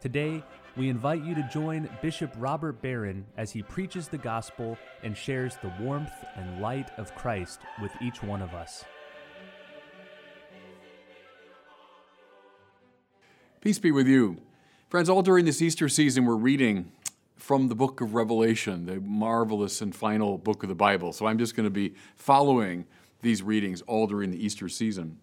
Today, we invite you to join Bishop Robert Barron as he preaches the gospel and shares the warmth and light of Christ with each one of us. Peace be with you. Friends, all during this Easter season, we're reading from the book of Revelation, the marvelous and final book of the Bible. So I'm just going to be following these readings all during the Easter season.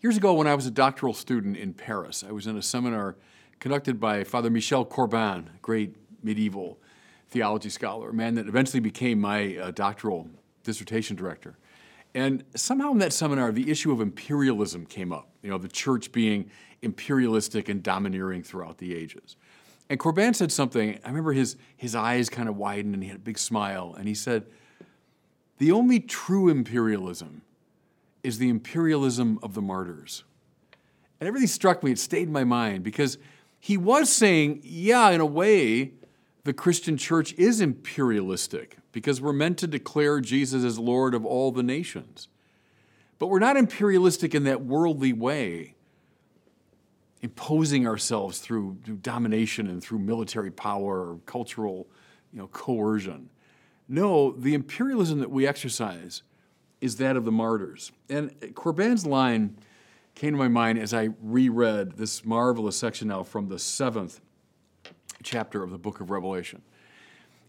Years ago, when I was a doctoral student in Paris, I was in a seminar conducted by Father Michel Corbin, great medieval theology scholar, a man that eventually became my uh, doctoral dissertation director. And somehow in that seminar, the issue of imperialism came up, you know, the church being imperialistic and domineering throughout the ages. And Corbin said something, I remember his, his eyes kind of widened and he had a big smile, and he said, The only true imperialism is the imperialism of the martyrs. And everything struck me, it stayed in my mind because he was saying, yeah, in a way, the Christian church is imperialistic because we're meant to declare Jesus as Lord of all the nations. But we're not imperialistic in that worldly way, imposing ourselves through, domination and through military power or cultural you know, coercion. No, the imperialism that we exercise is that of the martyrs. And Corbin's line came to my mind as I reread this marvelous section now from the seventh chapter of the book of Revelation.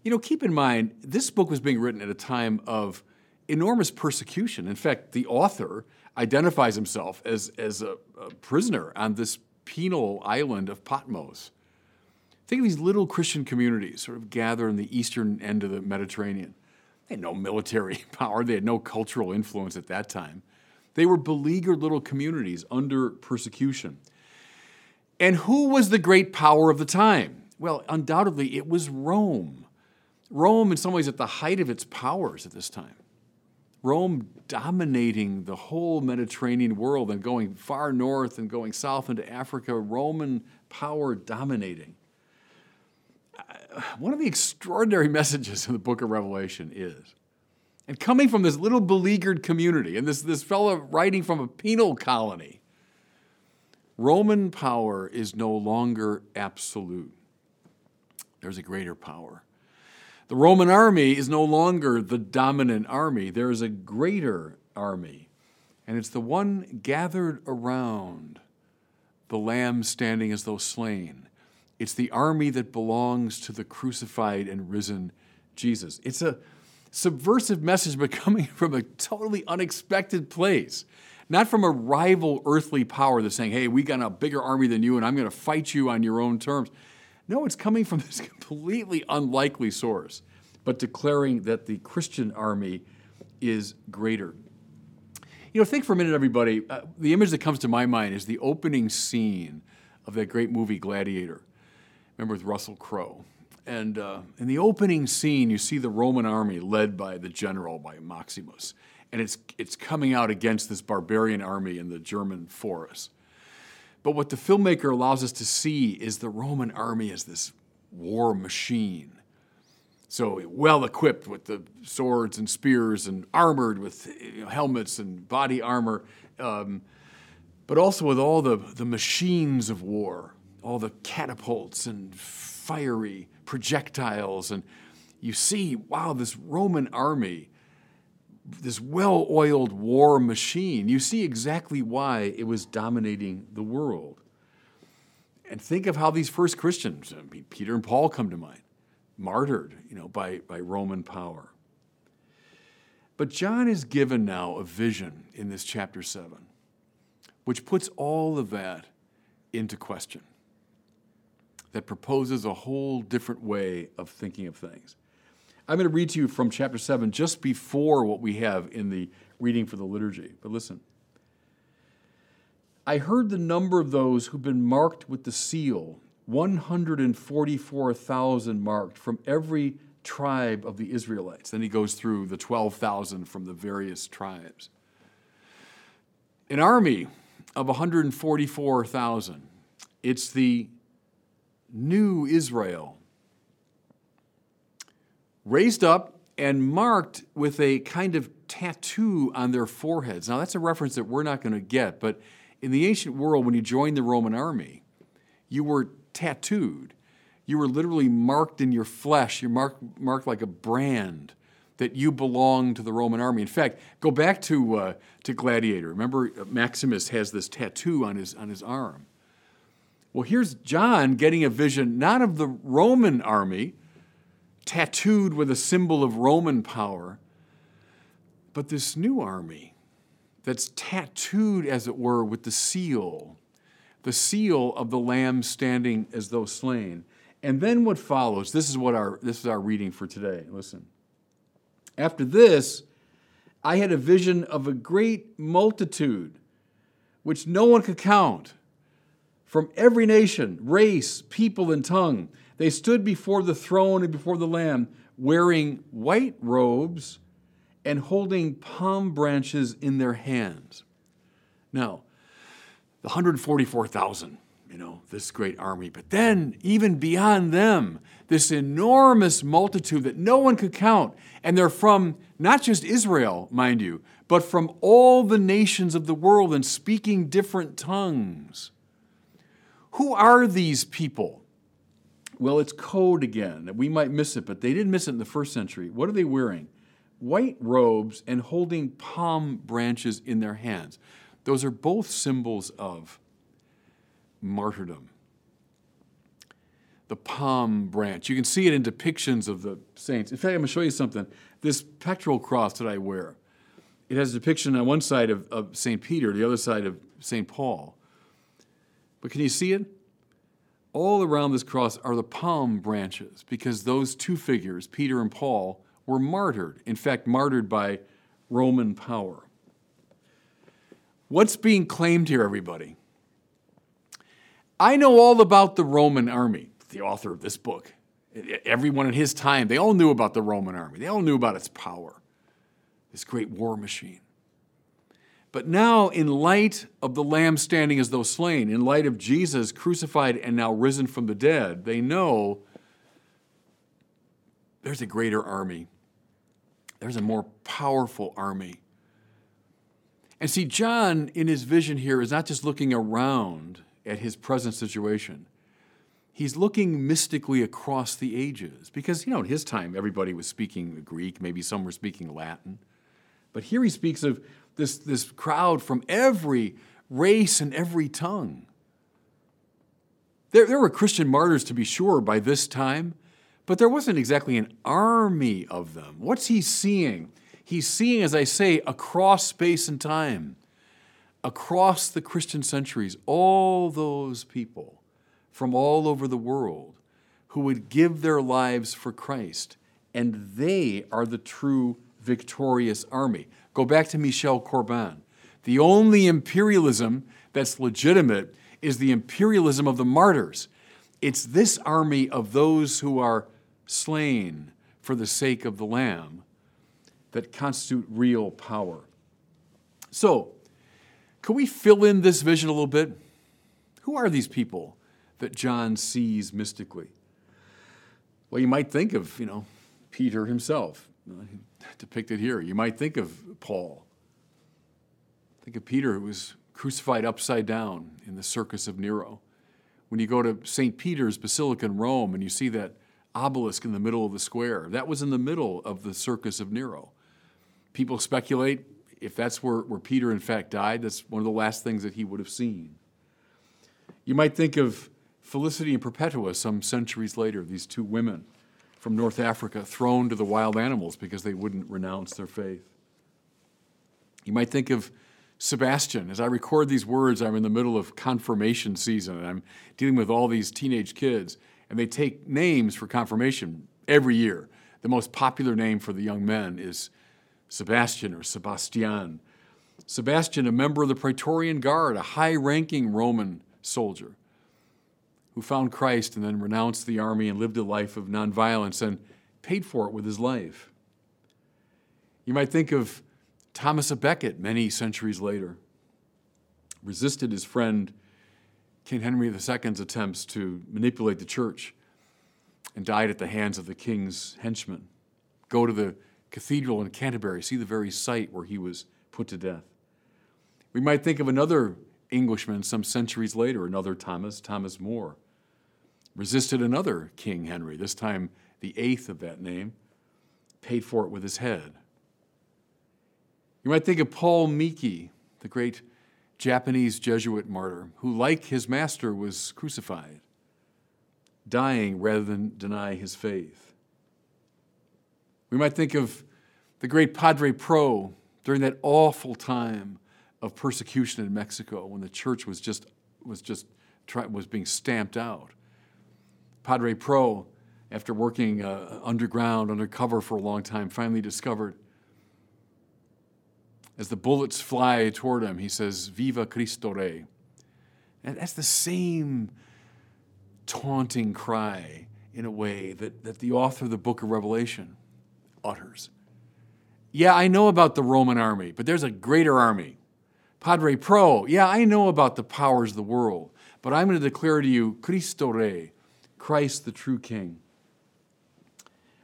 You know, keep in mind, this book was being written at a time of enormous persecution. In fact, the author identifies himself as, as a, a prisoner on this penal island of Patmos. Think of these little Christian communities sort of gathered in the eastern end of the Mediterranean. They had no military power, they had no cultural influence at that time. They were beleaguered little communities under persecution. And who was the great power of the time? Well, undoubtedly, it was Rome. Rome, in some ways, at the height of its powers at this time. Rome dominating the whole Mediterranean world and going far north and going south into Africa, Roman power dominating. Uh, one of the extraordinary messages in the book of Revelation is and coming from this little beleaguered community, and this, this fellow writing from a penal colony, Roman power is no longer absolute. There's a greater power. The Roman army is no longer the dominant army. There is a greater army, and it's the one gathered around the Lamb standing as though slain. It's the army that belongs to the crucified and risen Jesus. It's a subversive message, but coming from a totally unexpected place. Not from a rival earthly power that's saying, hey, we got a bigger army than you and I'm going to fight you on your own terms. No, it's coming from this completely unlikely source, but declaring that the Christian army is greater. You know, think for a minute, everybody. Uh, the image that comes to my mind is the opening scene of that great movie Gladiator. Remember with Russell Crowe? And uh, in the opening scene, you see the Roman army led by the general, by Maximus. And it's, it's coming out against this barbarian army in the German forest. But what the filmmaker allows us to see is the Roman army as this war machine. So well equipped with the swords and spears and armored with helmets and body armor, um, but also with all the, the machines of war, all the catapults and fiery projectiles. And you see, wow, this Roman army, this well oiled war machine, you see exactly why it was dominating the world. And think of how these first Christians, I mean, Peter and Paul come to mind, martyred, you know, by, by Roman power. But John is given now a vision in this chapter 7, which puts all of that into question that proposes a whole different way of thinking of things. I'm going to read to you from chapter 7 just before what we have in the reading for the liturgy. But listen. I heard the number of those who've been marked with the seal 144,000 marked from every tribe of the Israelites. Then he goes through the 12,000 from the various tribes. An army of 144,000. It's the new Israel, raised up and marked with a kind of tattoo on their foreheads. Now, that's a reference that we're not going to get, but in the ancient world, when you joined the Roman army, you were tattooed. You were literally marked in your flesh. You're marked, marked like a brand that you belong to the Roman army. In fact, go back to, uh, to Gladiator. Remember, uh, Maximus has this tattoo on his, on his arm. Well, here's John getting a vision not of the Roman army, tattooed with a symbol of Roman power, but this new army that's tattooed, as it were, with the seal, the seal of the Lamb standing as though slain. And then what follows, this is what our this is our reading for today. Listen. After this, I had a vision of a great multitude, which no one could count, from every nation, race, people, and tongue. They stood before the throne and before the Lamb, wearing white robes and holding palm branches in their hands. Now, the 144,000 you know, this great army. But then, even beyond them, this enormous multitude that no one could count. And they're from not just Israel, mind you, but from all the nations of the world and speaking different tongues. Who are these people? Well, it's code again. We might miss it, but they didn't miss it in the first century. What are they wearing? White robes and holding palm branches in their hands. Those are both symbols of martyrdom. The palm branch. You can see it in depictions of the saints. In fact, I'm going to show you something. This pectoral cross that I wear, it has a depiction on one side of, of St. Peter, the other side of St. Paul. But can you see it? All around this cross are the palm branches because those two figures, Peter and Paul, were martyred. In fact, martyred by Roman power. What's being claimed here, everybody? I know all about the Roman army, the author of this book. Everyone in his time, they all knew about the Roman army. They all knew about its power, this great war machine. But now, in light of the Lamb standing as though slain, in light of Jesus crucified and now risen from the dead, they know there's a greater army. There's a more powerful army. And see, John, in his vision here, is not just looking around at his present situation. He's looking mystically across the ages because, you know, in his time, everybody was speaking Greek, maybe some were speaking Latin. But here he speaks of this, this crowd from every race and every tongue. There, there were Christian martyrs, to be sure, by this time, but there wasn't exactly an army of them. What's he seeing? He's seeing, as I say, across space and time across the Christian centuries, all those people from all over the world who would give their lives for Christ, and they are the true victorious army. Go back to Michel Corbin. The only imperialism that's legitimate is the imperialism of the martyrs. It's this army of those who are slain for the sake of the Lamb that constitute real power. So, can we fill in this vision a little bit? Who are these people that John sees mystically? Well, you might think of, you know, Peter himself, Uh, depicted here. You might think of Paul. Think of Peter, who was crucified upside down in the circus of Nero. When you go to St. Peter's Basilica in Rome and you see that obelisk in the middle of the square, that was in the middle of the circus of Nero. People speculate if that's where, where Peter, in fact, died, that's one of the last things that he would have seen. You might think of Felicity and Perpetua some centuries later, these two women from North Africa thrown to the wild animals because they wouldn't renounce their faith. You might think of Sebastian. As I record these words, I'm in the middle of confirmation season and I'm dealing with all these teenage kids, and they take names for confirmation every year. The most popular name for the young men is Sebastian or Sebastian. Sebastian, a member of the Praetorian Guard, a high ranking Roman soldier, who found Christ and then renounced the army and lived a life of nonviolence and paid for it with his life. You might think of Thomas à Becket many centuries later, resisted his friend King Henry II's attempts to manipulate the church and died at the hands of the king's henchmen. Go to the cathedral in Canterbury, see the very site where he was put to death. We might think of another Englishman some centuries later, another Thomas, Thomas More, resisted another King Henry, this time the eighth of that name, paid for it with his head. You might think of Paul Miki, the great Japanese Jesuit martyr, who, like his master, was crucified, dying rather than deny his faith. We might think of the great Padre Pro during that awful time of persecution in Mexico when the church was just, was just was being stamped out. Padre Pro, after working uh, underground, undercover for a long time, finally discovered as the bullets fly toward him, he says, Viva Cristo Rey. And that's the same taunting cry, in a way, that, that the author of the book of Revelation utters. Yeah, I know about the Roman army, but there's a greater army. Padre Pro, yeah, I know about the powers of the world, but I'm going to declare to you Cristo Rey, Christ the true King.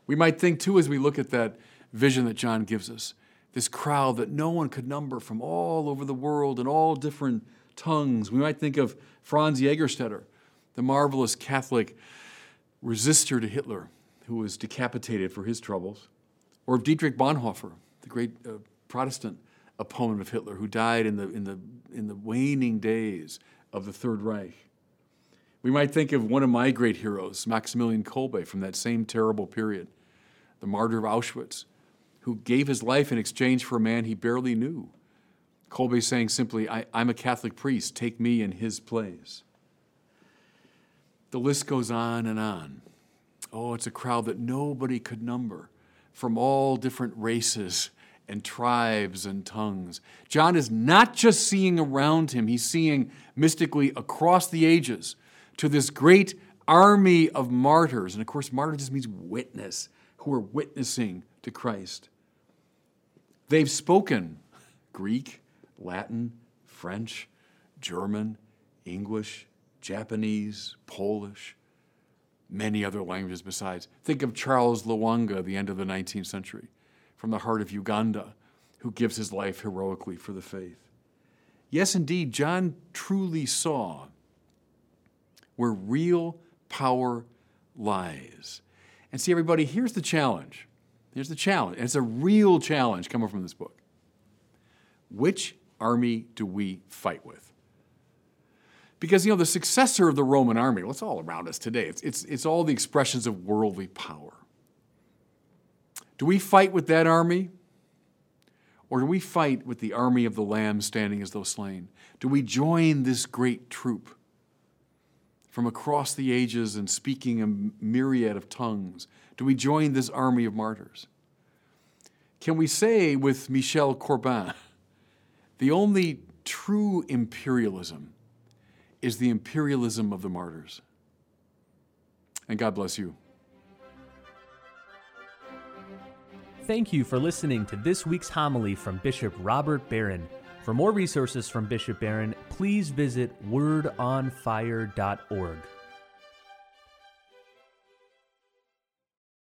We might think, too, as we look at that vision that John gives us, this crowd that no one could number from all over the world in all different tongues. We might think of Franz Jägerstätter, the marvelous Catholic resistor to Hitler, who was decapitated for his troubles, or of Dietrich Bonhoeffer, the great uh, Protestant opponent of Hitler, who died in the, in, the, in the waning days of the Third Reich. We might think of one of my great heroes, Maximilian Kolbe, from that same terrible period, the martyr of Auschwitz, who gave his life in exchange for a man he barely knew. Kolbe saying simply, I, am a Catholic priest, take me in his place. The list goes on and on. Oh, it's a crowd that nobody could number from all different races and tribes and tongues. John is not just seeing around him, he's seeing mystically across the ages to this great army of martyrs. And of course, martyr just means witness, who are witnessing to Christ. They've spoken Greek, Latin, French, German, English, Japanese, Polish, many other languages besides. Think of Charles Lwanga the end of the 19th century from the heart of Uganda, who gives his life heroically for the faith. Yes, indeed, John truly saw where real power lies. And see, everybody, here's the challenge Here's the challenge. And it's a real challenge coming from this book. Which army do we fight with? Because, you know, the successor of the Roman army, well, it's all around us today. It's, it's, it's all the expressions of worldly power. Do we fight with that army? Or do we fight with the army of the Lamb standing as though slain? Do we join this great troop from across the ages and speaking a myriad of tongues? Do we join this army of martyrs? Can we say with Michel Corbin, the only true imperialism is the imperialism of the martyrs? And God bless you. Thank you for listening to this week's homily from Bishop Robert Barron. For more resources from Bishop Barron, please visit wordonfire.org.